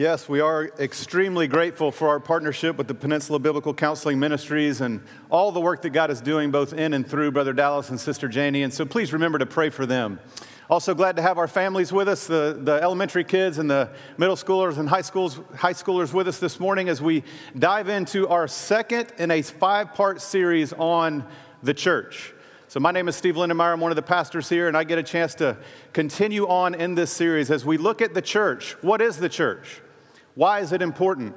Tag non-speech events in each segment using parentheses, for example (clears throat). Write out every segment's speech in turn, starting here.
Yes, we are extremely grateful for our partnership with the Peninsula Biblical Counseling Ministries and all the work that God is doing both in and through Brother Dallas and Sister Janie. And so please remember to pray for them. Also, glad to have our families with us, the, the elementary kids and the middle schoolers and high, schools, high schoolers with us this morning as we dive into our second in a five part series on the church. So, my name is Steve Lindemeyer. I'm one of the pastors here, and I get a chance to continue on in this series as we look at the church. What is the church? Why is it important?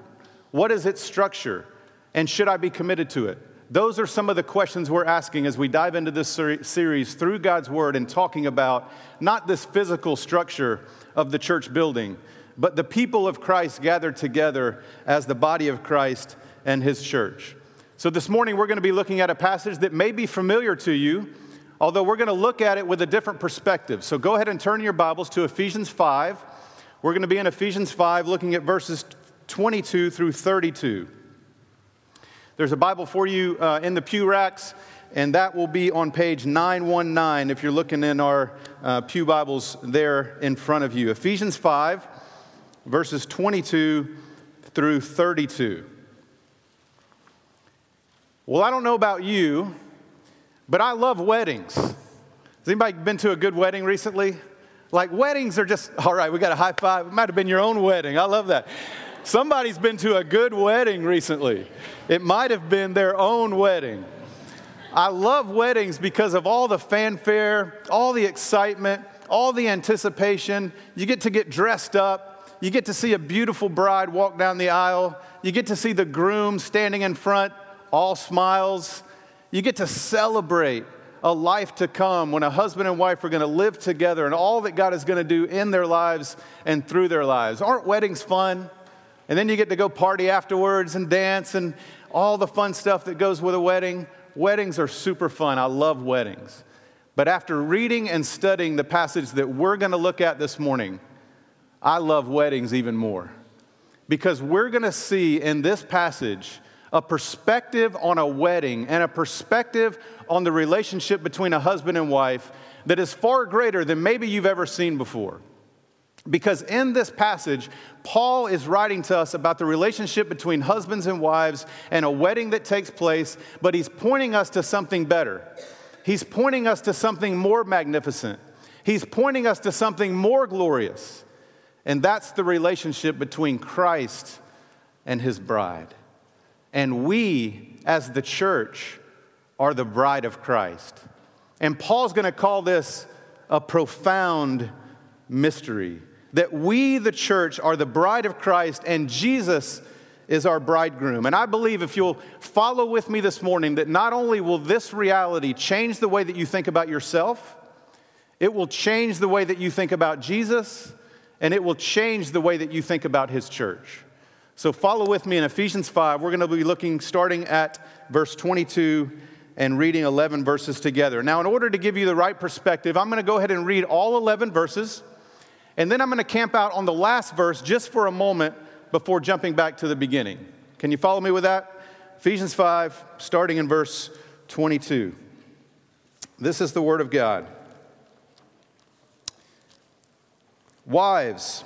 What is its structure? And should I be committed to it? Those are some of the questions we're asking as we dive into this ser- series through God's Word and talking about not this physical structure of the church building, but the people of Christ gathered together as the body of Christ and His church. So, this morning we're going to be looking at a passage that may be familiar to you, although we're going to look at it with a different perspective. So, go ahead and turn your Bibles to Ephesians 5. We're going to be in Ephesians 5, looking at verses 22 through 32. There's a Bible for you uh, in the pew racks, and that will be on page 919 if you're looking in our uh, Pew Bibles there in front of you. Ephesians 5, verses 22 through 32. Well, I don't know about you, but I love weddings. Has anybody been to a good wedding recently? Like, weddings are just, all right, we got a high five. It might have been your own wedding. I love that. Somebody's been to a good wedding recently. It might have been their own wedding. I love weddings because of all the fanfare, all the excitement, all the anticipation. You get to get dressed up. You get to see a beautiful bride walk down the aisle. You get to see the groom standing in front all smiles. You get to celebrate a life to come when a husband and wife are going to live together and all that God is going to do in their lives and through their lives. Aren't weddings fun? And then you get to go party afterwards and dance and all the fun stuff that goes with a wedding. Weddings are super fun. I love weddings. But after reading and studying the passage that we're going to look at this morning, I love weddings even more. Because we're going to see in this passage a perspective on a wedding and a perspective on the relationship between a husband and wife that is far greater than maybe you've ever seen before. Because in this passage, Paul is writing to us about the relationship between husbands and wives and a wedding that takes place, but he's pointing us to something better. He's pointing us to something more magnificent. He's pointing us to something more glorious. And that's the relationship between Christ and his bride. And we, as the church, are the bride of Christ. And Paul's going to call this a profound mystery that we, the church, are the bride of Christ and Jesus is our bridegroom. And I believe if you'll follow with me this morning, that not only will this reality change the way that you think about yourself, it will change the way that you think about Jesus, and it will change the way that you think about his church. So follow with me in Ephesians 5. We're going to be looking starting at verse 22 and reading 11 verses together. Now, in order to give you the right perspective, I'm going to go ahead and read all 11 verses, and then I'm going to camp out on the last verse just for a moment before jumping back to the beginning. Can you follow me with that? Ephesians 5, starting in verse 22. This is the Word of God. Wives,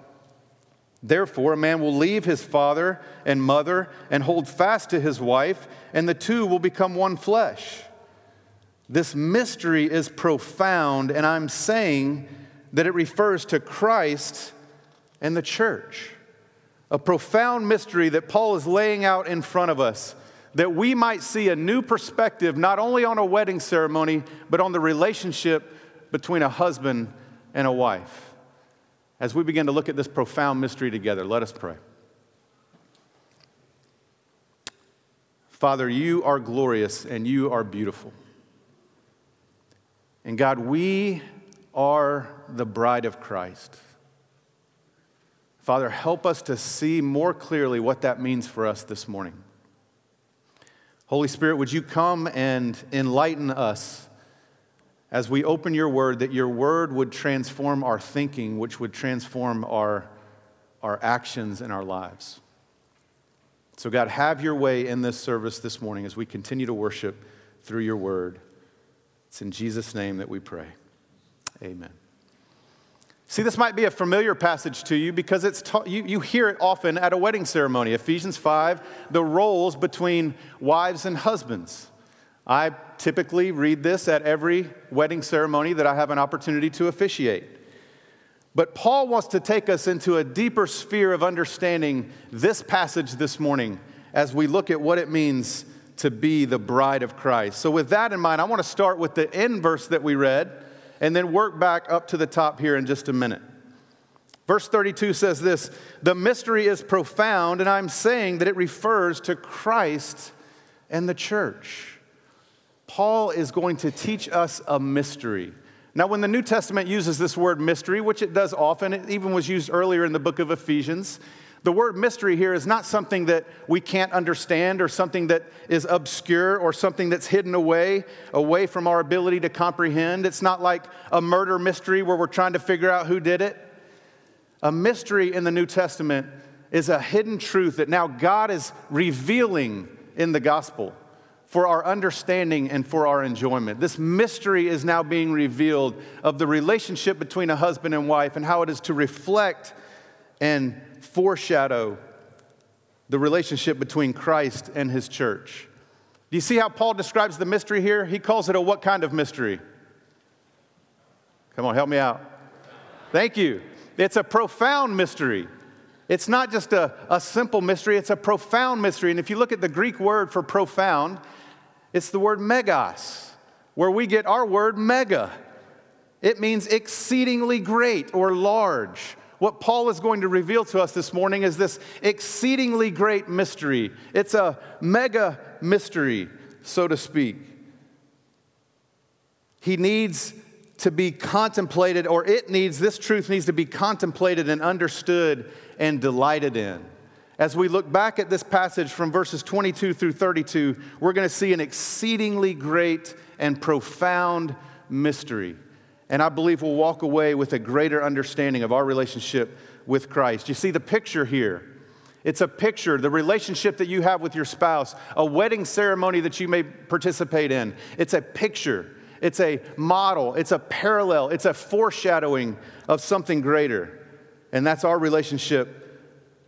Therefore, a man will leave his father and mother and hold fast to his wife, and the two will become one flesh. This mystery is profound, and I'm saying that it refers to Christ and the church. a profound mystery that Paul is laying out in front of us that we might see a new perspective not only on a wedding ceremony, but on the relationship between a husband and a wife. As we begin to look at this profound mystery together, let us pray. Father, you are glorious and you are beautiful. And God, we are the bride of Christ. Father, help us to see more clearly what that means for us this morning. Holy Spirit, would you come and enlighten us as we open your word, that your word would transform our thinking, which would transform our, our actions and our lives. So, God, have your way in this service this morning as we continue to worship through your word. It's in Jesus' name that we pray. Amen. See, this might be a familiar passage to you because it's ta- you, you hear it often at a wedding ceremony. Ephesians 5, the roles between wives and husbands. I typically read this at every wedding ceremony that I have an opportunity to officiate. But Paul wants to take us into a deeper sphere of understanding this passage this morning as we look at what it means to be the bride of Christ. So, with that in mind, I want to start with the end verse that we read and then work back up to the top here in just a minute. Verse 32 says this The mystery is profound, and I'm saying that it refers to Christ and the church. Paul is going to teach us a mystery. Now, when the New Testament uses this word mystery, which it does often, it even was used earlier in the book of Ephesians, the word mystery here is not something that we can't understand or something that is obscure or something that's hidden away, away from our ability to comprehend. It's not like a murder mystery where we're trying to figure out who did it. A mystery in the New Testament is a hidden truth that now God is revealing in the gospel for our understanding and for our enjoyment. This mystery is now being revealed of the relationship between a husband and wife and how it is to reflect and foreshadow the relationship between Christ and his church. Do you see how Paul describes the mystery here? He calls it a what kind of mystery? Come on, help me out. Thank you. It's a profound mystery. It's not just a, a simple mystery, it's a profound mystery. And if you look at the Greek word for profound, it's the word megas, where we get our word mega. It means exceedingly great or large what Paul is going to reveal to us this morning is this exceedingly great mystery. It's a mega mystery, so to speak. He needs to be contemplated, or it needs, this truth needs to be contemplated and understood and delighted in. As we look back at this passage from verses 22 through 32, we're going to see an exceedingly great and profound mystery and I believe we'll walk away with a greater understanding of our relationship with Christ. You see the picture here. It's a picture, the relationship that you have with your spouse, a wedding ceremony that you may participate in. It's a picture, it's a model, it's a parallel, it's a foreshadowing of something greater. And that's our relationship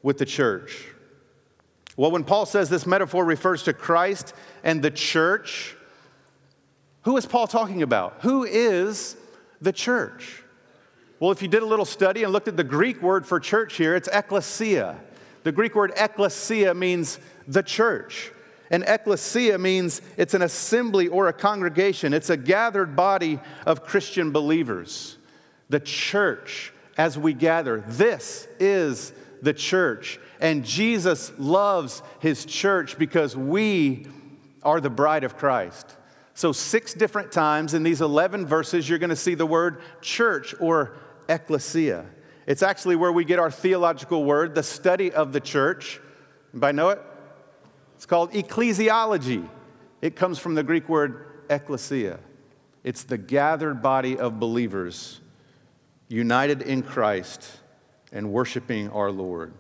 with the church. Well, when Paul says this metaphor refers to Christ and the church, who is Paul talking about? Who is the church. Well, if you did a little study and looked at the Greek word for church here, it's ecclesia. The Greek word ecclesia means the church. And ecclesia means it's an assembly or a congregation, it's a gathered body of Christian believers. The church, as we gather, this is the church. And Jesus loves his church because we are the bride of Christ. So, six different times in these 11 verses, you're going to see the word church or ecclesia. It's actually where we get our theological word, the study of the church. Anybody know it? It's called ecclesiology. It comes from the Greek word ecclesia. It's the gathered body of believers united in Christ and worshiping our Lord.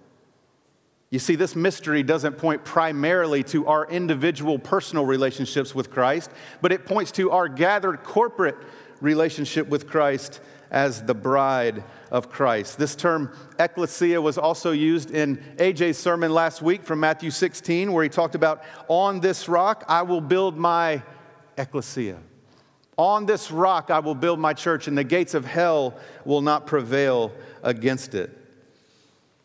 You see, this mystery doesn't point primarily to our individual personal relationships with Christ, but it points to our gathered corporate relationship with Christ as the bride of Christ. This term, ecclesia, was also used in AJ's sermon last week from Matthew 16, where he talked about, On this rock I will build my ecclesia. On this rock I will build my church, and the gates of hell will not prevail against it.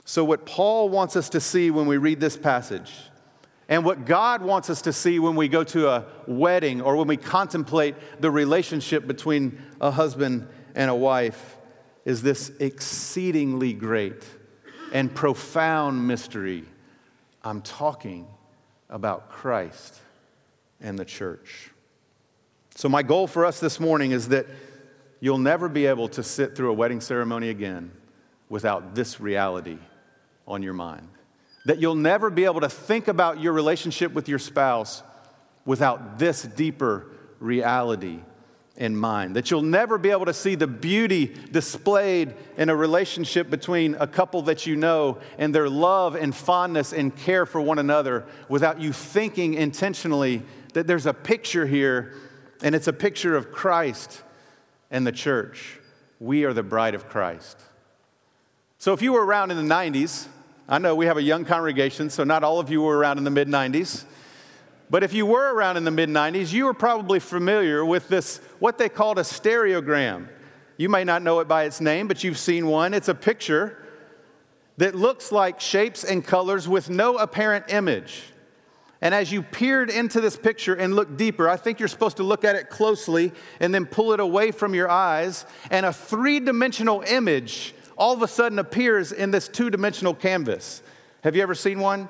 So, what Paul wants us to see when we read this passage, and what God wants us to see when we go to a wedding or when we contemplate the relationship between a husband and a wife, is this exceedingly great and profound mystery. I'm talking about Christ and the church. So, my goal for us this morning is that you'll never be able to sit through a wedding ceremony again without this reality on your mind. That you'll never be able to think about your relationship with your spouse without this deeper reality in mind. That you'll never be able to see the beauty displayed in a relationship between a couple that you know and their love and fondness and care for one another without you thinking intentionally that there's a picture here, and it's a picture of Christ and the church. We are the bride of Christ. So if you were around in the 90s, I know we have a young congregation, so not all of you were around in the mid 90s. But if you were around in the mid 90s, you were probably familiar with this, what they called a stereogram. You may not know it by its name, but you've seen one. It's a picture that looks like shapes and colors with no apparent image. And as you peered into this picture and looked deeper, I think you're supposed to look at it closely and then pull it away from your eyes, and a three dimensional image all of a sudden appears in this two dimensional canvas. Have you ever seen one?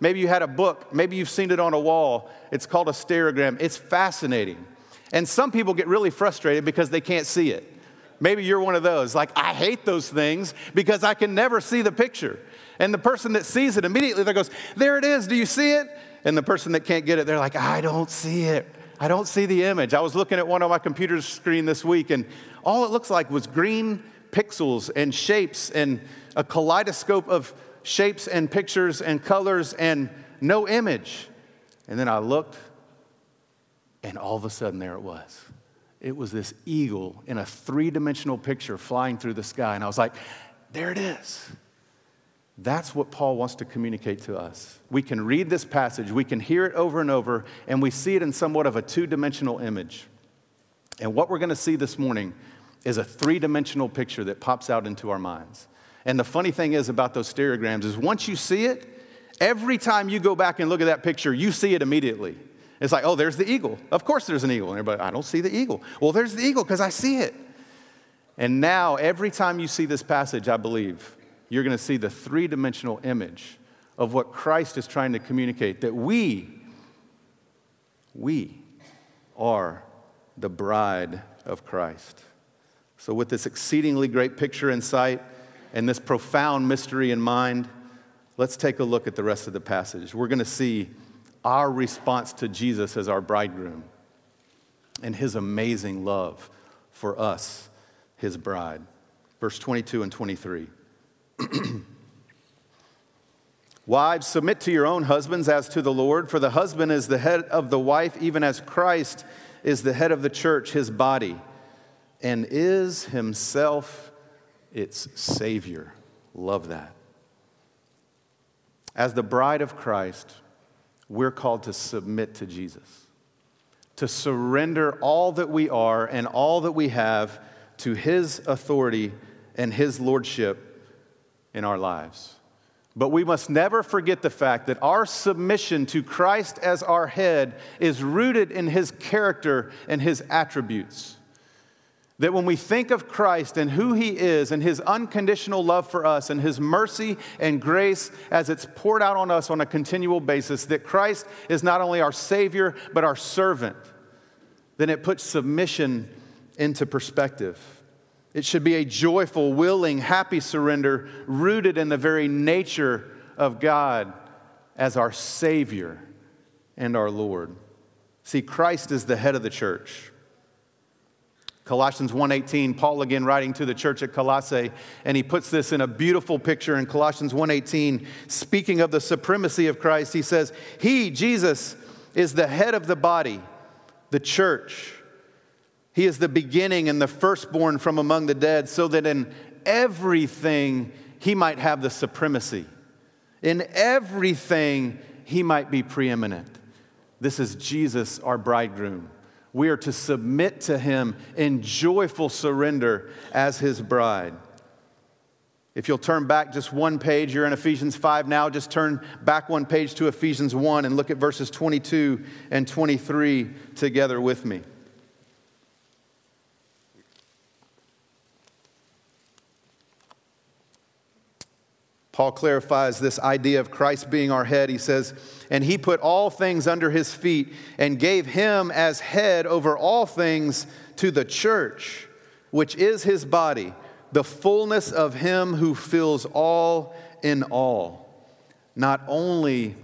Maybe you had a book, maybe you've seen it on a wall. It's called a stereogram. It's fascinating. And some people get really frustrated because they can't see it. Maybe you're one of those. Like, I hate those things because I can never see the picture. And the person that sees it immediately, there goes, There it is. Do you see it? And the person that can't get it, they're like, I don't see it. I don't see the image. I was looking at one on my computer screen this week, and all it looks like was green pixels and shapes and a kaleidoscope of shapes and pictures and colors and no image. And then I looked, and all of a sudden, there it was. It was this eagle in a three dimensional picture flying through the sky. And I was like, there it is. That's what Paul wants to communicate to us. We can read this passage, we can hear it over and over, and we see it in somewhat of a two dimensional image. And what we're going to see this morning is a three dimensional picture that pops out into our minds. And the funny thing is about those stereograms is once you see it, every time you go back and look at that picture, you see it immediately. It's like, oh, there's the eagle. Of course there's an eagle. And everybody, I don't see the eagle. Well, there's the eagle because I see it. And now, every time you see this passage, I believe, you're going to see the three dimensional image of what Christ is trying to communicate that we, we are the bride of Christ. So, with this exceedingly great picture in sight and this profound mystery in mind, let's take a look at the rest of the passage. We're going to see our response to Jesus as our bridegroom and his amazing love for us, his bride. Verse 22 and 23. (clears throat) Wives, submit to your own husbands as to the Lord, for the husband is the head of the wife, even as Christ is the head of the church, his body, and is himself its Savior. Love that. As the bride of Christ, we're called to submit to Jesus, to surrender all that we are and all that we have to his authority and his lordship in our lives. But we must never forget the fact that our submission to Christ as our head is rooted in his character and his attributes. That when we think of Christ and who he is and his unconditional love for us and his mercy and grace as it's poured out on us on a continual basis, that Christ is not only our Savior, but our servant, then it puts submission into perspective. It should be a joyful, willing, happy surrender rooted in the very nature of God as our Savior and our Lord. See, Christ is the head of the church. Colossians 1:18, Paul again writing to the church at Colossae, and he puts this in a beautiful picture in Colossians 1:18, speaking of the supremacy of Christ. He says, "He, Jesus, is the head of the body, the church." He is the beginning and the firstborn from among the dead, so that in everything he might have the supremacy. In everything he might be preeminent. This is Jesus, our bridegroom. We are to submit to him in joyful surrender as his bride. If you'll turn back just one page, you're in Ephesians 5 now, just turn back one page to Ephesians 1 and look at verses 22 and 23 together with me. Paul clarifies this idea of Christ being our head. He says, And he put all things under his feet and gave him as head over all things to the church, which is his body the fullness of Him who fills all in all. Not only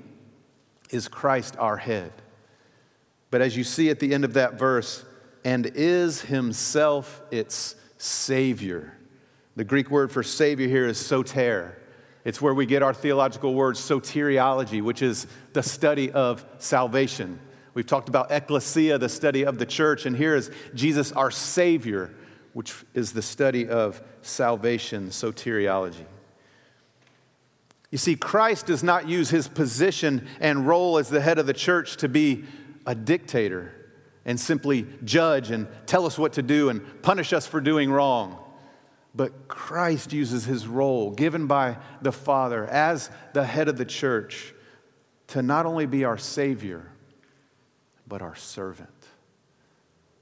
is Christ our head, but as you see at the end of that verse, and is Himself its Savior. The Greek word for Savior here is soter. It's where we get our theological word soteriology, which is the study of salvation. We've talked about ecclesia, the study of the church, and here is Jesus, our Savior, which is the study of salvation, soteriology. You see, Christ does not use his position and role as the head of the church to be a dictator and simply judge and tell us what to do and punish us for doing wrong. But Christ uses his role given by the Father as the head of the church to not only be our Savior, but our servant.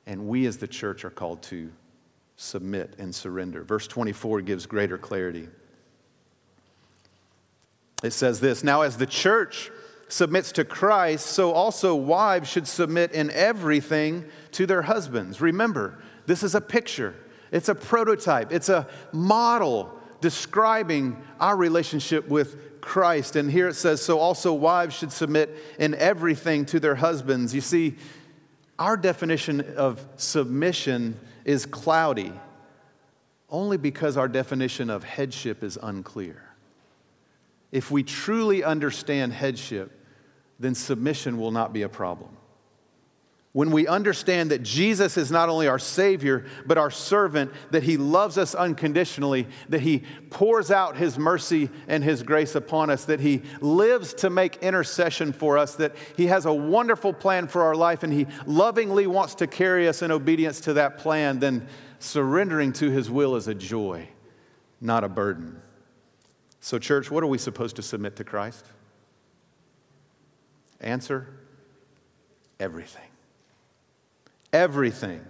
And we as the church are called to submit and surrender. Verse 24 gives greater clarity. It says this Now, as the church submits to Christ, so also wives should submit in everything to their husbands. Remember, this is a picture, it's a prototype, it's a model describing our relationship with Christ. And here it says, So also wives should submit in everything to their husbands. You see, our definition of submission is cloudy only because our definition of headship is unclear. If we truly understand headship, then submission will not be a problem. When we understand that Jesus is not only our Savior, but our servant, that He loves us unconditionally, that He pours out His mercy and His grace upon us, that He lives to make intercession for us, that He has a wonderful plan for our life, and He lovingly wants to carry us in obedience to that plan, then surrendering to His will is a joy, not a burden. So, church, what are we supposed to submit to Christ? Answer everything everything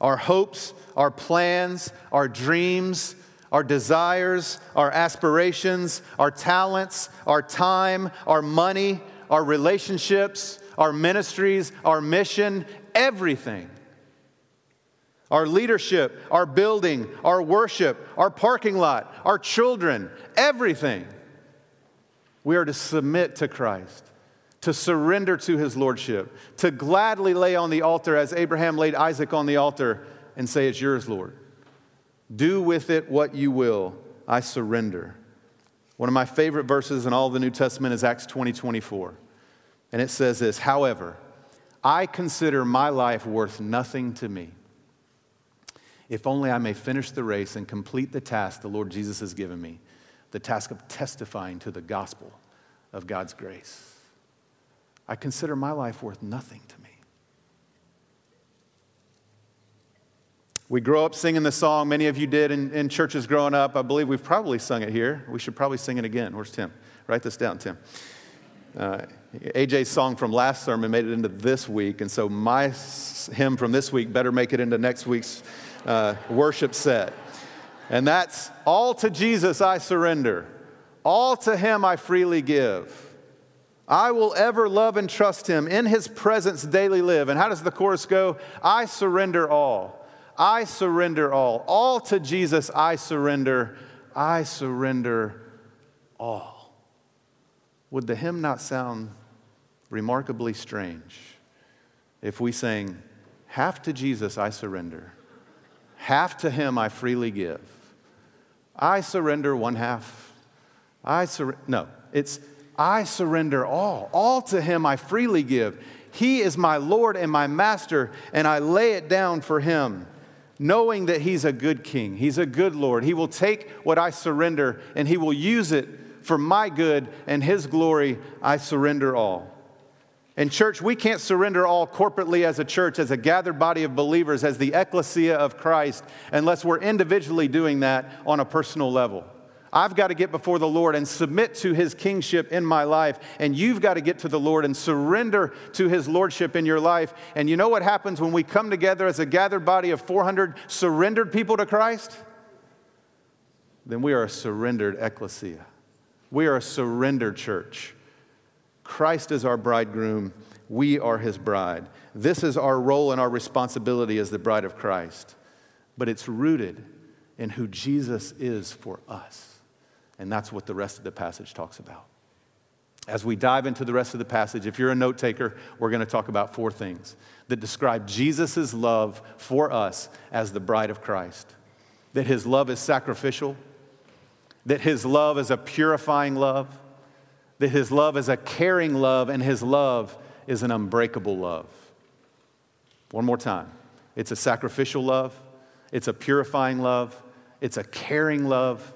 our hopes, our plans, our dreams, our desires, our aspirations, our talents, our time, our money, our relationships, our ministries, our mission, everything. Our leadership, our building, our worship, our parking lot, our children, everything. We are to submit to Christ to surrender to his lordship, to gladly lay on the altar as Abraham laid Isaac on the altar and say, It's yours, Lord. Do with it what you will. I surrender. One of my favorite verses in all the New Testament is Acts 20 24. And it says this However, I consider my life worth nothing to me. If only I may finish the race and complete the task the Lord Jesus has given me, the task of testifying to the gospel of God's grace. I consider my life worth nothing to me. We grow up singing the song. Many of you did in, in, churches growing up. I believe we've probably sung it here. We should probably sing it again. Where's Tim? Write this down, Tim. Uh, AJ's song from last sermon made it into this week, and so my hymn from this week better make it into next week's uh, worship set. And that's All to Jesus I surrender, all to Him I freely give. I will ever love and trust him. In his presence daily live. And how does the chorus go? I surrender all. I surrender all. All to Jesus I surrender. I surrender all. Would the hymn not sound remarkably strange if we sang, Half to Jesus I surrender, half to him I freely give? I surrender one half. I surrender. No, it's I surrender all. All to him I freely give. He is my Lord and my master, and I lay it down for him, knowing that he's a good king. He's a good Lord. He will take what I surrender and he will use it for my good and his glory. I surrender all. In church, we can't surrender all corporately as a church, as a gathered body of believers, as the ecclesia of Christ, unless we're individually doing that on a personal level. I've got to get before the Lord and submit to his kingship in my life. And you've got to get to the Lord and surrender to his lordship in your life. And you know what happens when we come together as a gathered body of 400 surrendered people to Christ? Then we are a surrendered ecclesia. We are a surrendered church. Christ is our bridegroom, we are his bride. This is our role and our responsibility as the bride of Christ. But it's rooted in who Jesus is for us. And that's what the rest of the passage talks about. As we dive into the rest of the passage, if you're a note taker, we're going to talk about four things that describe Jesus' love for us as the bride of Christ. That his love is sacrificial, that his love is a purifying love, that his love is a caring love, and his love is an unbreakable love. One more time it's a sacrificial love, it's a purifying love, it's a caring love,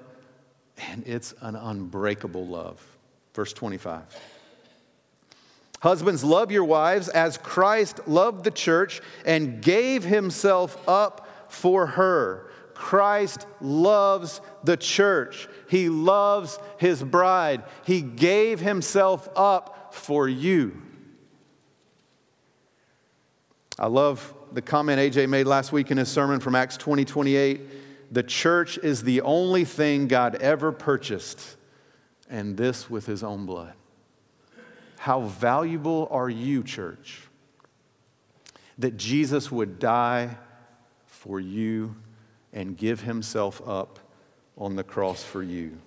and it's an unbreakable love. Verse 25. Husbands, love your wives as Christ loved the church and gave himself up for her. Christ loves the church. He loves his bride. He gave himself up for you. I love the comment AJ made last week in his sermon from Acts 20 28 the church is the only thing God ever purchased, and this with his own blood. How valuable are you, church, that Jesus would die for you and give himself up on the cross for you?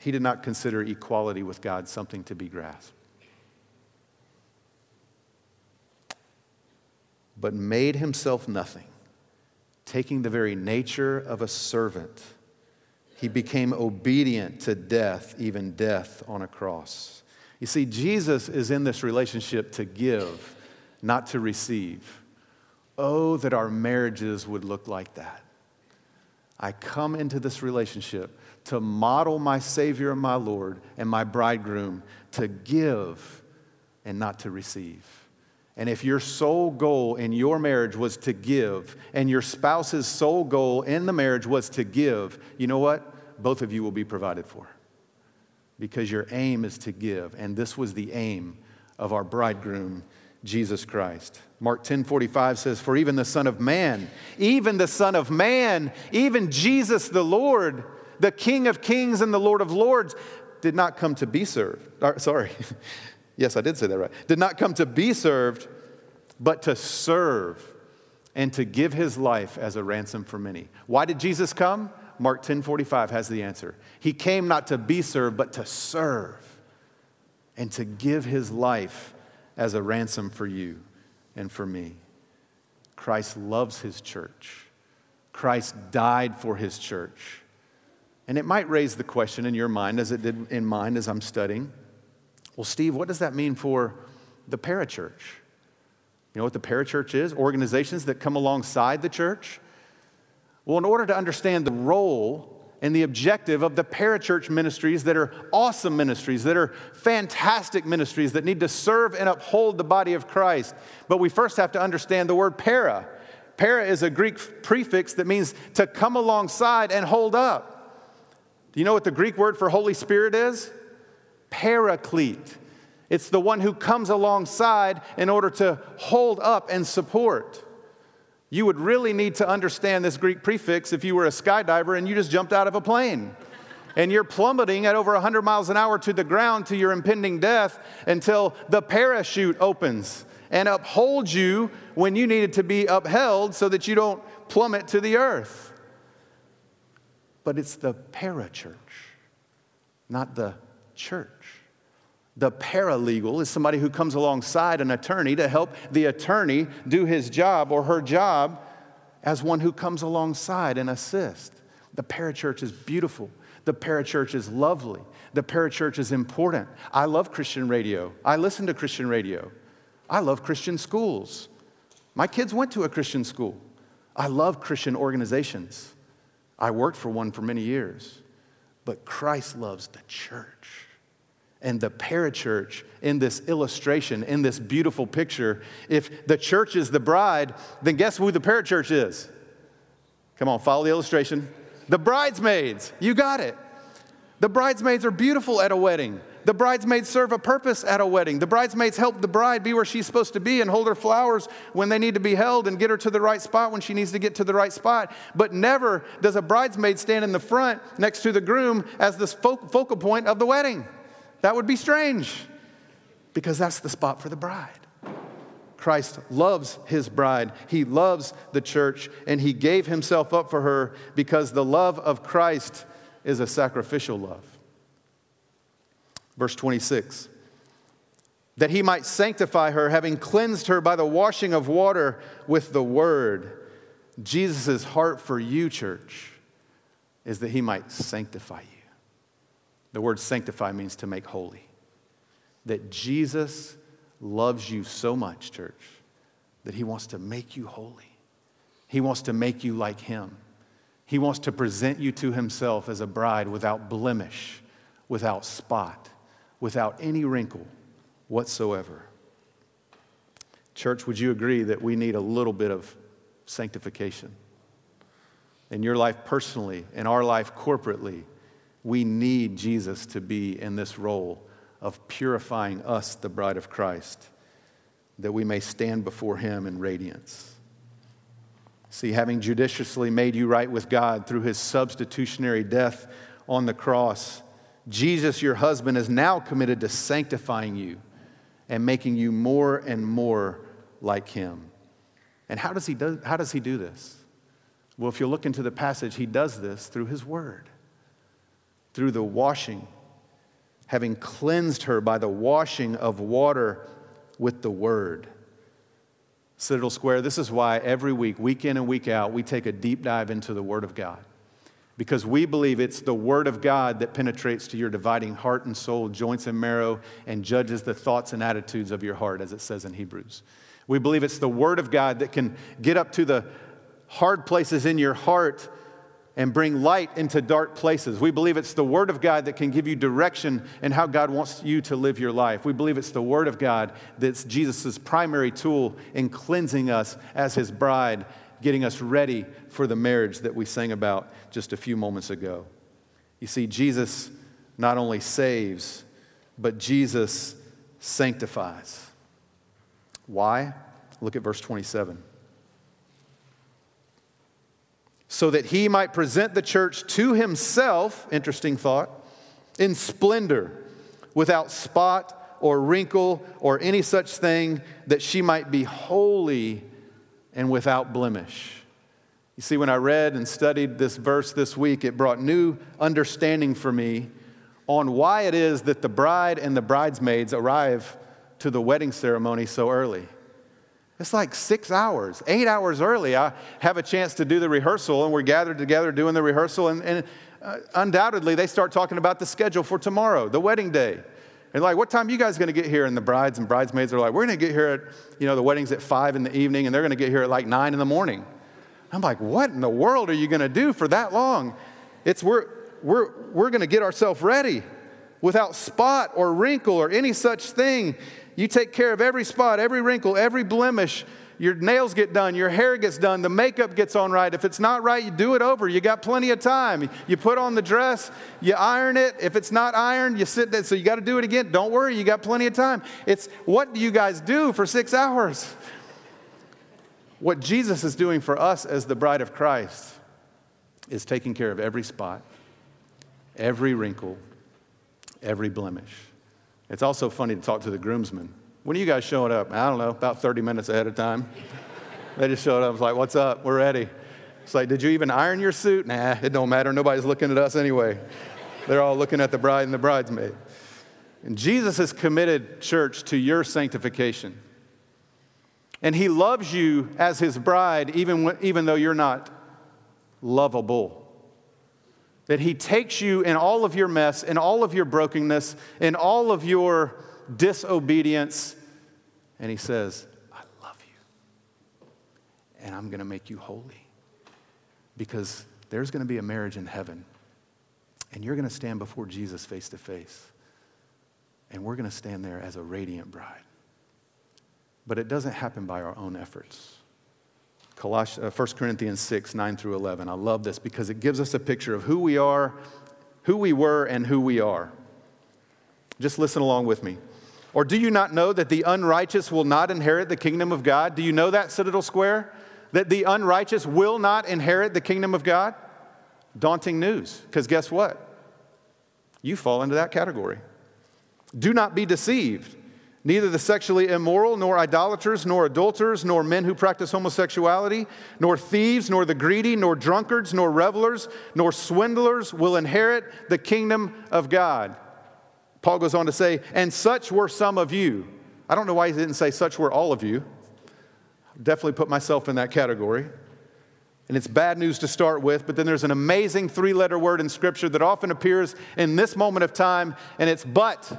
He did not consider equality with God something to be grasped. But made himself nothing taking the very nature of a servant, he became obedient to death, even death on a cross. You see, Jesus is in this relationship to give, not to receive. Oh, that our marriages would look like that. I come into this relationship to model my Savior and my Lord and my bridegroom to give and not to receive. And if your sole goal in your marriage was to give, and your spouse's sole goal in the marriage was to give, you know what? Both of you will be provided for. Because your aim is to give. And this was the aim of our bridegroom, Jesus Christ. Mark 10 45 says, For even the Son of Man, even the Son of Man, even Jesus the Lord, the King of kings and the Lord of lords, did not come to be served. Or, (laughs) sorry, Yes, I did say that right. Did not come to be served, but to serve and to give his life as a ransom for many. Why did Jesus come? Mark 10:45 has the answer. He came not to be served, but to serve and to give his life as a ransom for you and for me. Christ loves his church. Christ died for his church. And it might raise the question in your mind, as it did in mine as I'm studying well, Steve, what does that mean for the parachurch? You know what the parachurch is? Organizations that come alongside the church. Well, in order to understand the role and the objective of the parachurch ministries that are awesome ministries, that are fantastic ministries that need to serve and uphold the body of Christ. But we first have to understand the word para. Para is a Greek prefix that means to come alongside and hold up. Do you know what the Greek word for Holy Spirit is? Paraclete. It's the one who comes alongside in order to hold up and support. You would really need to understand this Greek prefix if you were a skydiver and you just jumped out of a plane. And you're plummeting at over 100 miles an hour to the ground to your impending death until the parachute opens and upholds you when you needed to be upheld so that you don't plummet to the earth. But it's the parachurch, not the church. The paralegal is somebody who comes alongside an attorney to help the attorney do his job or her job as one who comes alongside and assist. The parachurch is beautiful. The parachurch is lovely. The parachurch is important. I love Christian radio. I listen to Christian radio. I love Christian schools. My kids went to a Christian school. I love Christian organizations. I worked for one for many years. But Christ loves the church and the parachurch in this illustration, in this beautiful picture. If the church is the bride, then guess who the parachurch is? Come on, follow the illustration. The bridesmaids. You got it. The bridesmaids are beautiful at a wedding. The bridesmaids serve a purpose at a wedding. The bridesmaids help the bride be where she's supposed to be and hold her flowers when they need to be held and get her to the right spot when she needs to get to the right spot. But never does a bridesmaid stand in the front next to the groom as the focal point of the wedding. That would be strange because that's the spot for the bride. Christ loves his bride. He loves the church, and he gave himself up for her because the love of Christ is a sacrificial love. Verse 26 that he might sanctify her, having cleansed her by the washing of water with the word. Jesus' heart for you, church, is that he might sanctify you. The word sanctify means to make holy. That Jesus loves you so much, church, that he wants to make you holy. He wants to make you like him. He wants to present you to himself as a bride without blemish, without spot without any wrinkle whatsoever. Church, would you agree that we need a little bit of sanctification? In your life personally, in our life corporately, we need Jesus to be in this role of purifying us, the bride of Christ, that we may stand before Him in radiance. See, having judiciously made you right with God through His substitutionary death on the cross, Jesus, your husband, is now committed to sanctifying you and making you more and more like him. And how does he do, how does he do this? Well, if you look into the passage, he does this through his word, through the washing, having cleansed her by the washing of water with the word. Citadel Square, this is why every week, week in and week out, we take a deep dive into the Word of God because we believe it's the Word of God that penetrates to your dividing heart and soul, joints and marrow, and judges the thoughts and attitudes of your heart, as it says in Hebrews. We believe it's the Word of God that can get up to the hard places in your heart and bring light into dark places. We believe it's the Word of God that can give you direction in how God wants you to live your life. We believe it's the Word of God that's Jesus' primary tool in cleansing us as His bride getting us ready for the marriage that we sang about just a few moments ago. You see, Jesus not only saves, but Jesus sanctifies. Why? Look at verse 27. So that he might present the church to himself, interesting thought, in splendor, without spot or wrinkle or any such thing, that she might be holy and without blemish. You see, when I read and studied this verse this week, it brought new understanding for me on why it is that the bride and the bridesmaids arrive to the wedding ceremony so early. It's like six hours, eight hours early. I have a chance to do the rehearsal, and we're gathered together doing the rehearsal, and, and uh, undoubtedly they start talking about the schedule for tomorrow, the wedding day. And like, what time are you guys going to get here? And the brides and bridesmaids are like, we're going to get here at, you know, the wedding's at five in the evening, and they're going to get here at like nine in the morning. I'm like, what in the world are you going to do for that long? It's we're we're we're going to get ourselves ready without spot or wrinkle or any such thing. You take care of every spot, every wrinkle, every blemish your nails get done, your hair gets done, the makeup gets on right. If it's not right, you do it over. You got plenty of time. You put on the dress, you iron it. If it's not ironed, you sit there. So you got to do it again. Don't worry, you got plenty of time. It's what do you guys do for six hours? What Jesus is doing for us as the bride of Christ is taking care of every spot, every wrinkle, every blemish. It's also funny to talk to the groomsmen when are you guys showing up? I don't know, about 30 minutes ahead of time. they just showed up. I was like, what's up? We're ready. It's like, did you even iron your suit? Nah, it don't matter. Nobody's looking at us anyway. They're all looking at the bride and the bridesmaid. And Jesus has committed, church, to your sanctification. And he loves you as his bride, even, even though you're not lovable. That he takes you in all of your mess, in all of your brokenness, in all of your disobedience, and he says, I love you. And I'm going to make you holy. Because there's going to be a marriage in heaven. And you're going to stand before Jesus face to face. And we're going to stand there as a radiant bride. But it doesn't happen by our own efforts. Colossians, uh, 1 Corinthians 6, 9 through 11. I love this because it gives us a picture of who we are who we were and who we are. Just listen along with me. Or do you not know that the unrighteous will not inherit the kingdom of God? Do you know that, Citadel Square? That the unrighteous will not inherit the kingdom of God? Daunting news, because guess what? You fall into that category. Do not be deceived. Neither the sexually immoral, nor idolaters, nor adulterers, nor men who practice homosexuality, nor thieves, nor the greedy, nor drunkards, nor revelers, nor swindlers will inherit the kingdom of God. Paul goes on to say, and such were some of you. I don't know why he didn't say such were all of you. Definitely put myself in that category. And it's bad news to start with, but then there's an amazing three letter word in Scripture that often appears in this moment of time, and it's but.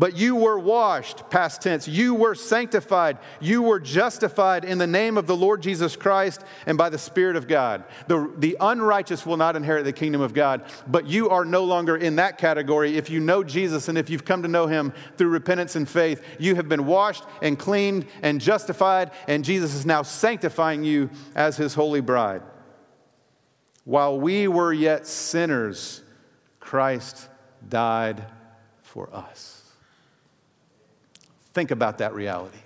But you were washed, past tense. You were sanctified. You were justified in the name of the Lord Jesus Christ and by the Spirit of God. The, the unrighteous will not inherit the kingdom of God, but you are no longer in that category. If you know Jesus and if you've come to know him through repentance and faith, you have been washed and cleaned and justified, and Jesus is now sanctifying you as his holy bride. While we were yet sinners, Christ died for us. Think about that reality.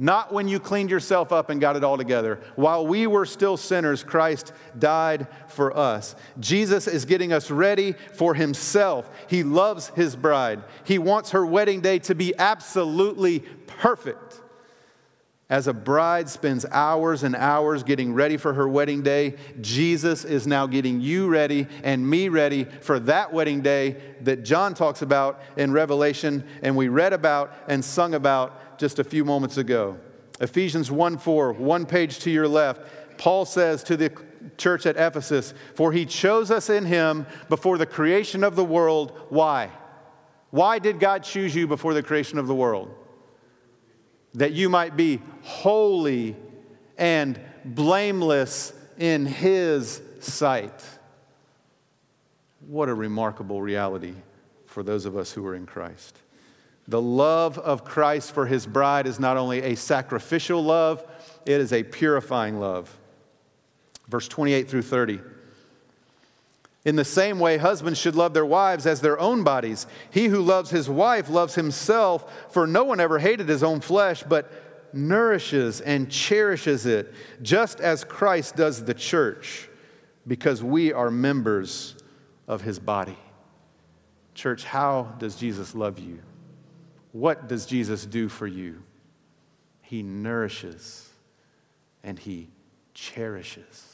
Not when you cleaned yourself up and got it all together. While we were still sinners, Christ died for us. Jesus is getting us ready for himself. He loves his bride. He wants her wedding day to be absolutely perfect. As a bride spends hours and hours getting ready for her wedding day, Jesus is now getting you ready and me ready for that wedding day that John talks about in Revelation and we read about and sung about just a few moments ago. Ephesians 1 4, one page to your left, Paul says to the church at Ephesus, For he chose us in him before the creation of the world. Why? Why did God choose you before the creation of the world? That you might be holy and blameless in His sight. What a remarkable reality for those of us who are in Christ. The love of Christ for His bride is not only a sacrificial love, it is a purifying love. Verse 28 through 30. In the same way, husbands should love their wives as their own bodies. He who loves his wife loves himself, for no one ever hated his own flesh, but nourishes and cherishes it, just as Christ does the church, because we are members of his body. Church, how does Jesus love you? What does Jesus do for you? He nourishes and he cherishes.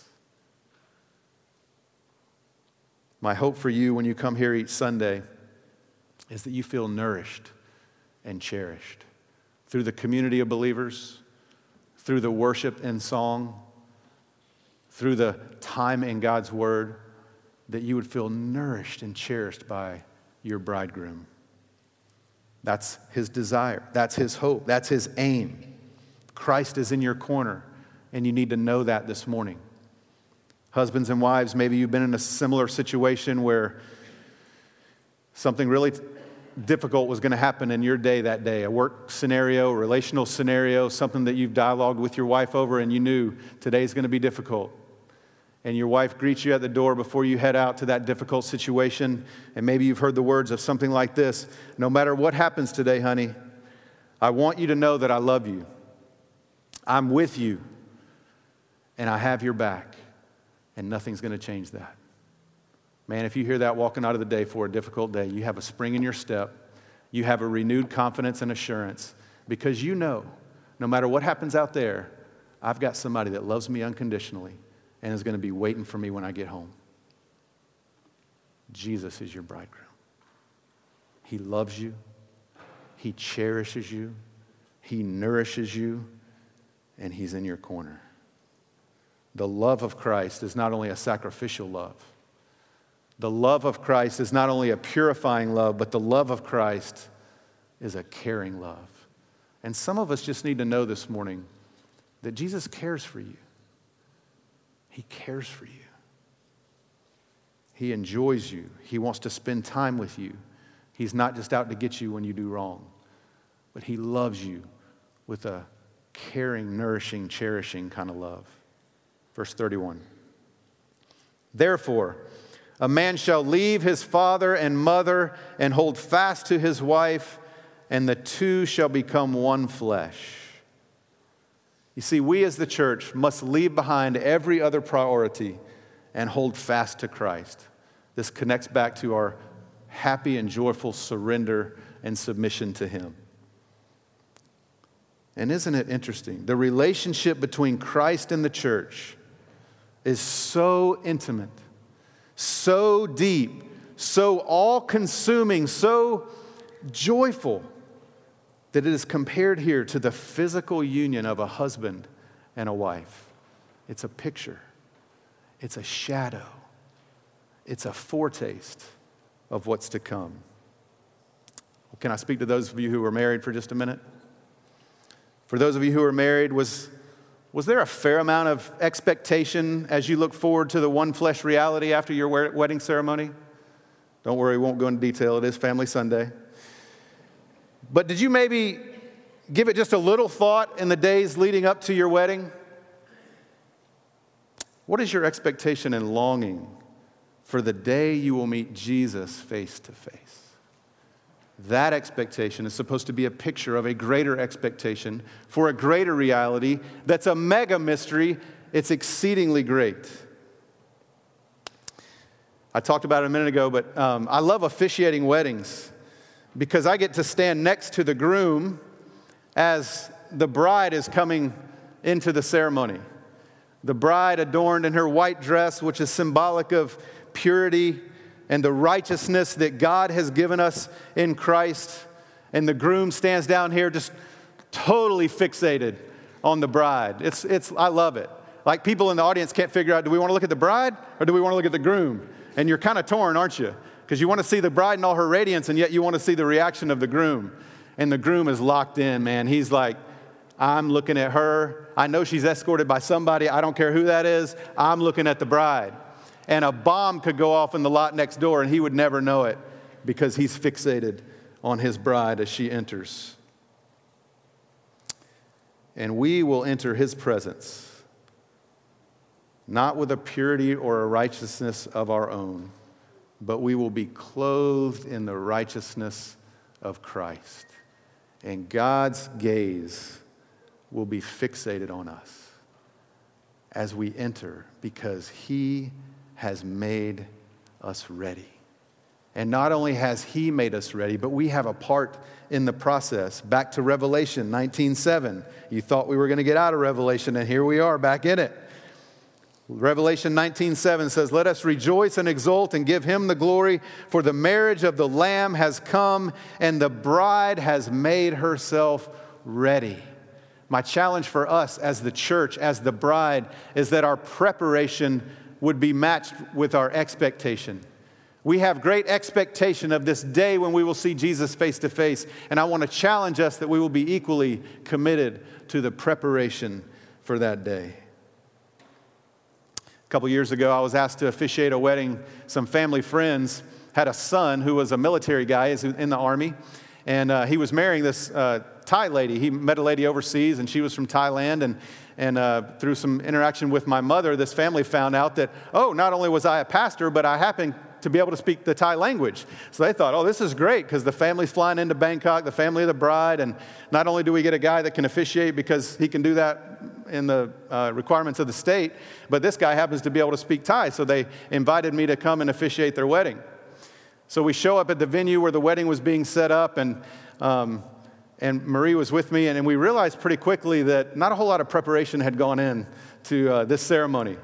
My hope for you when you come here each Sunday is that you feel nourished and cherished through the community of believers, through the worship and song, through the time in God's Word, that you would feel nourished and cherished by your bridegroom. That's his desire. That's his hope. That's his aim. Christ is in your corner, and you need to know that this morning. Husbands and wives, maybe you've been in a similar situation where something really difficult was going to happen in your day that day a work scenario, a relational scenario, something that you've dialogued with your wife over, and you knew today's going to be difficult. And your wife greets you at the door before you head out to that difficult situation. And maybe you've heard the words of something like this No matter what happens today, honey, I want you to know that I love you. I'm with you, and I have your back and nothing's going to change that. Man, if you hear that walking out of the day for a difficult day, you have a spring in your step, you have a renewed confidence and assurance because you know no matter what happens out there, I've got somebody that loves me unconditionally and is going to be waiting for me when I get home. Jesus is your bridegroom. He loves you, He cherishes you, He nourishes you, and He's in your corner the love of Christ is not only a sacrificial love, the love of Christ is not only a purifying love, but the love of Christ is a caring love. And some of us just need to know this morning that Jesus cares for you. He cares for you. He enjoys you. He wants to spend time with you. He's not just out to get you when you do wrong, but He loves you with a caring, nourishing, cherishing kind of love. Verse 31. Therefore, A man shall leave his father and mother and hold fast to his wife, and the two shall become one flesh. You see, we as the church must leave behind every other priority and hold fast to Christ. This connects back to our happy and joyful surrender and submission to Him. And isn't it interesting? The relationship between Christ and the church is so intimate, so deep, so all consuming, so joyful that it is compared here to the physical union of a husband and a wife. It's a picture, it's a shadow, it's a foretaste of what's to come. Can I speak to those of you who are married for just a minute? For those of you who are married, was, was there a fair amount of expectation as you look forward to the one flesh reality after your wedding ceremony? Don't worry, we won't go into detail. It is Family Sunday. But did you maybe give it just a little thought in the days leading up to your wedding? What is your expectation and longing for the day you will meet Jesus face to face? That expectation is supposed to be a picture of a greater expectation for a greater reality that's a mega mystery. It's exceedingly great. I talked about it a minute ago, but um, I love officiating weddings because I get to stand next to the groom as the bride is coming into the ceremony. The bride adorned in her white dress, which is symbolic of purity and the righteousness that God has given us in Christ. And the groom stands down here just totally fixated on the bride. It's, it's, I love it. Like people in the audience can't figure out do we want to look at the bride or do we want to look at the groom? And you're kind of torn, aren't you? Because you want to see the bride in all her radiance, and yet you want to see the reaction of the groom. And the groom is locked in, man. He's like, I'm looking at her. I know she's escorted by somebody. I don't care who that is. I'm looking at the bride and a bomb could go off in the lot next door and he would never know it because he's fixated on his bride as she enters. And we will enter his presence not with a purity or a righteousness of our own, but we will be clothed in the righteousness of Christ. And God's gaze will be fixated on us as we enter because he has made us ready. And not only has he made us ready, but we have a part in the process. Back to Revelation 19:7. You thought we were going to get out of Revelation and here we are back in it. Revelation 19:7 says, "Let us rejoice and exult and give him the glory, for the marriage of the lamb has come and the bride has made herself ready." My challenge for us as the church, as the bride, is that our preparation would be matched with our expectation. We have great expectation of this day when we will see Jesus face to face. And I want to challenge us that we will be equally committed to the preparation for that day. A couple years ago, I was asked to officiate a wedding. Some family friends had a son who was a military guy in the army, and uh, he was marrying this uh, Thai lady. He met a lady overseas, and she was from Thailand. And and uh, through some interaction with my mother, this family found out that, oh, not only was I a pastor, but I happened to be able to speak the Thai language. So they thought, oh, this is great because the family's flying into Bangkok, the family of the bride, and not only do we get a guy that can officiate because he can do that in the uh, requirements of the state, but this guy happens to be able to speak Thai. So they invited me to come and officiate their wedding. So we show up at the venue where the wedding was being set up, and um, and Marie was with me, and, we realized pretty quickly that not a whole lot of preparation had gone in to uh, this ceremony.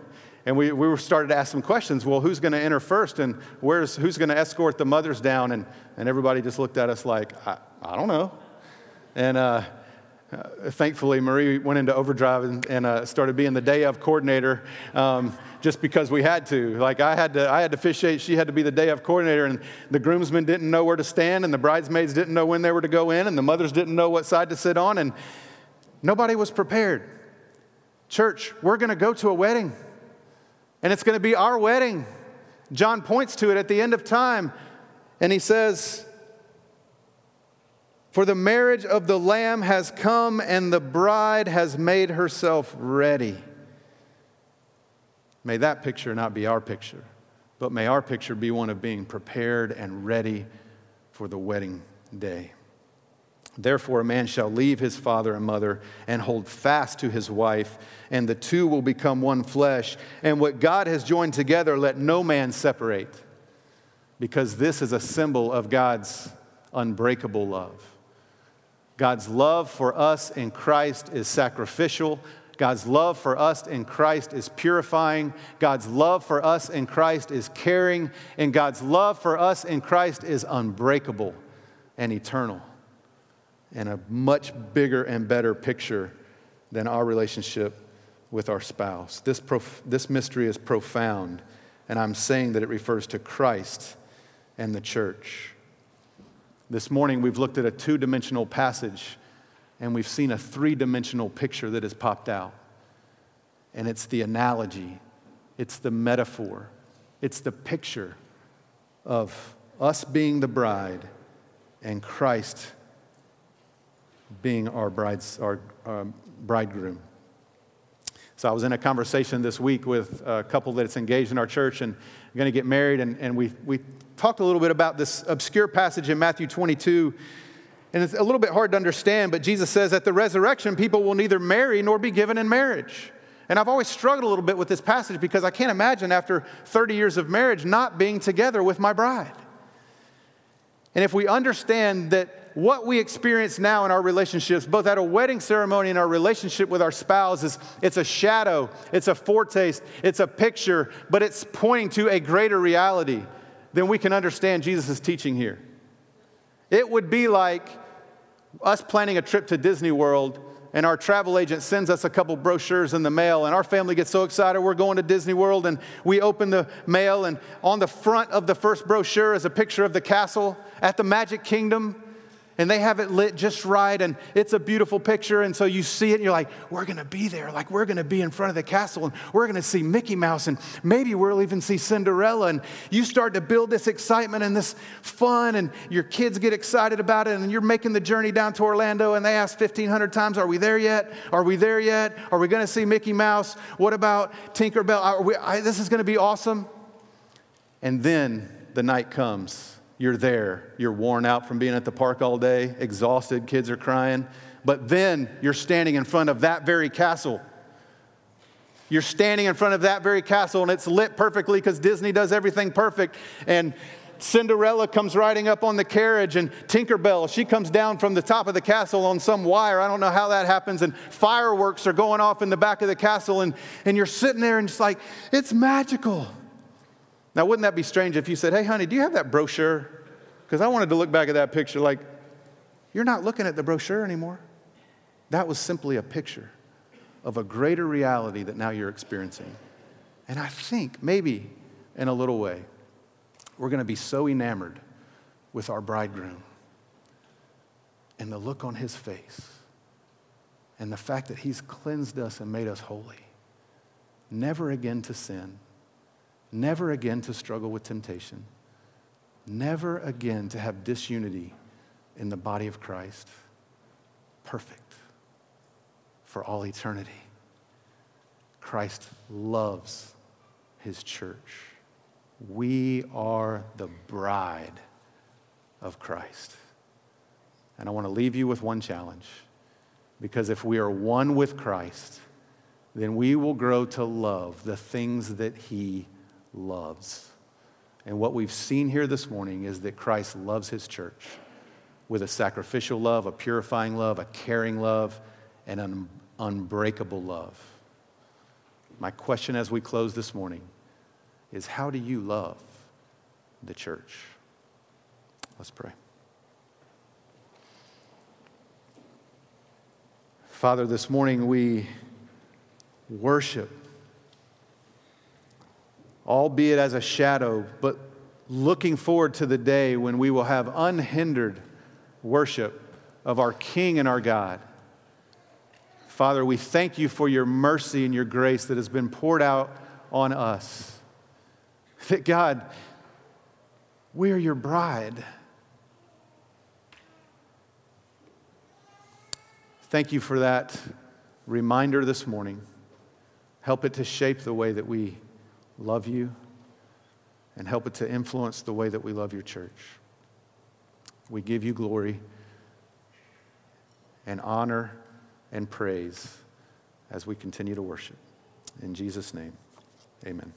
And we, we started to ask some questions. Well, who's going to enter first? And where's, who's going to escort the mothers down? And, and everybody just looked at us like, I, I don't know. And uh, uh, thankfully, Marie went into overdrive and, and uh, started being the day of coordinator. Um, just because we had to. Like I had to, I had to officiate. She had to be the day of coordinator, and the groomsmen didn't know where to stand, and the bridesmaids didn't know when they were to go in, and the mothers didn't know what side to sit on, and nobody was prepared. Church, we're going to go to a wedding, and it's going to be our wedding. John points to it at the end of time, and he says, For the marriage of the Lamb has come, and the bride has made herself ready. May that picture not be our picture. but may our picture be one of being prepared and ready for the wedding day. Therefore, a man shall leave his father and mother and hold fast to his wife, and the two will become one flesh. And what God has joined together, let no man separate, because this is a symbol of God's unbreakable love. God's love for us in Christ is sacrificial. God's love for us in Christ is purifying. God's love for us in Christ is caring. And God's love for us in Christ is unbreakable and eternal and a much bigger and better picture than our relationship with our spouse. This, prof- this mystery is profound, and I'm saying that it refers to Christ and the church. This morning, we've looked at a two dimensional passage and we've seen a three dimensional picture that has popped out. And it's the analogy, it's the metaphor, it's the picture of us being the bride and Christ being our, bride's, our um, bridegroom. So I was in a conversation this week with a couple that's engaged in our church and going to get married, and, and we, we talked a little bit about this obscure passage in Matthew 22. And it's a little bit hard to understand, but Jesus says at the resurrection, people will neither marry nor be given in marriage. And I've always struggled a little bit with this passage because I can't imagine after 30 years of marriage not being together with my bride. And if we understand that what we experience now in our relationships, both at a wedding ceremony and our relationship with our spouse, is it's a shadow, it's a foretaste, it's a picture, but it's pointing to a greater reality than we can understand Jesus' teaching here. It would be like us planning a trip to Disney World and our travel agent sends us a couple brochures in the mail and our family gets so excited we're going to disney world and we open the mail and on the front of the first brochure is a picture of the castle at the magic kingdom and they have it lit just right and it's a beautiful picture. And so you see it and you're like we're going to be there. Like we're going to be in front of the castle and we're going to see mickey mouse and maybe we'll even see cinderella. And you start to build this excitement and this fun and your kids get excited about it and you're making the journey down to orlando and they ask 1500 times are we there yet? Are we there yet? Are we going to see mickey mouse? What about tinkerbell? We, I, this is going to be awesome. And then the night comes you're there. You're worn out from being at the park all day, exhausted, kids are crying. But then you're standing in front of that very castle. You're standing in front of that very castle, and it's lit perfectly because Disney does everything perfect. And Cinderella comes riding up on the carriage, and Tinkerbell, she comes down from the top of the castle on some wire. I don't know how that happens. And fireworks are going off in the back of the castle, and, and you're sitting there and it's like, it's magical. Now, wouldn't that be strange if you said, Hey, honey, do you have that brochure? Because I wanted to look back at that picture like, You're not looking at the brochure anymore. That was simply a picture of a greater reality that now you're experiencing. And I think maybe in a little way, we're going to be so enamored with our bridegroom and the look on his face and the fact that he's cleansed us and made us holy, never again to sin never again to struggle with temptation, never again to have disunity in the body of Christ. Perfect for all eternity. Christ loves his church. We are the bride of Christ. And I want to leave you with one challenge because if we are one with Christ, then we will grow to love the things that he loves. And what we've seen here this morning is that Christ loves his church with a sacrificial love, a purifying love, a caring love, and an unbreakable love. My question as we close this morning is how do you love the church? Let's pray. Father, this morning we worship albeit as a shadow, but looking forward to the day when we will have unhindered worship of our King and our God. Father, we thank you for your mercy and your grace that has been poured out on us. That God, we are your bride. Thank you for that reminder this morning. Help it to shape the way that we love you. and help it to influence the way that we love your church. We give you glory and honor and praise as we continue to worship. In Jesus' name, amen.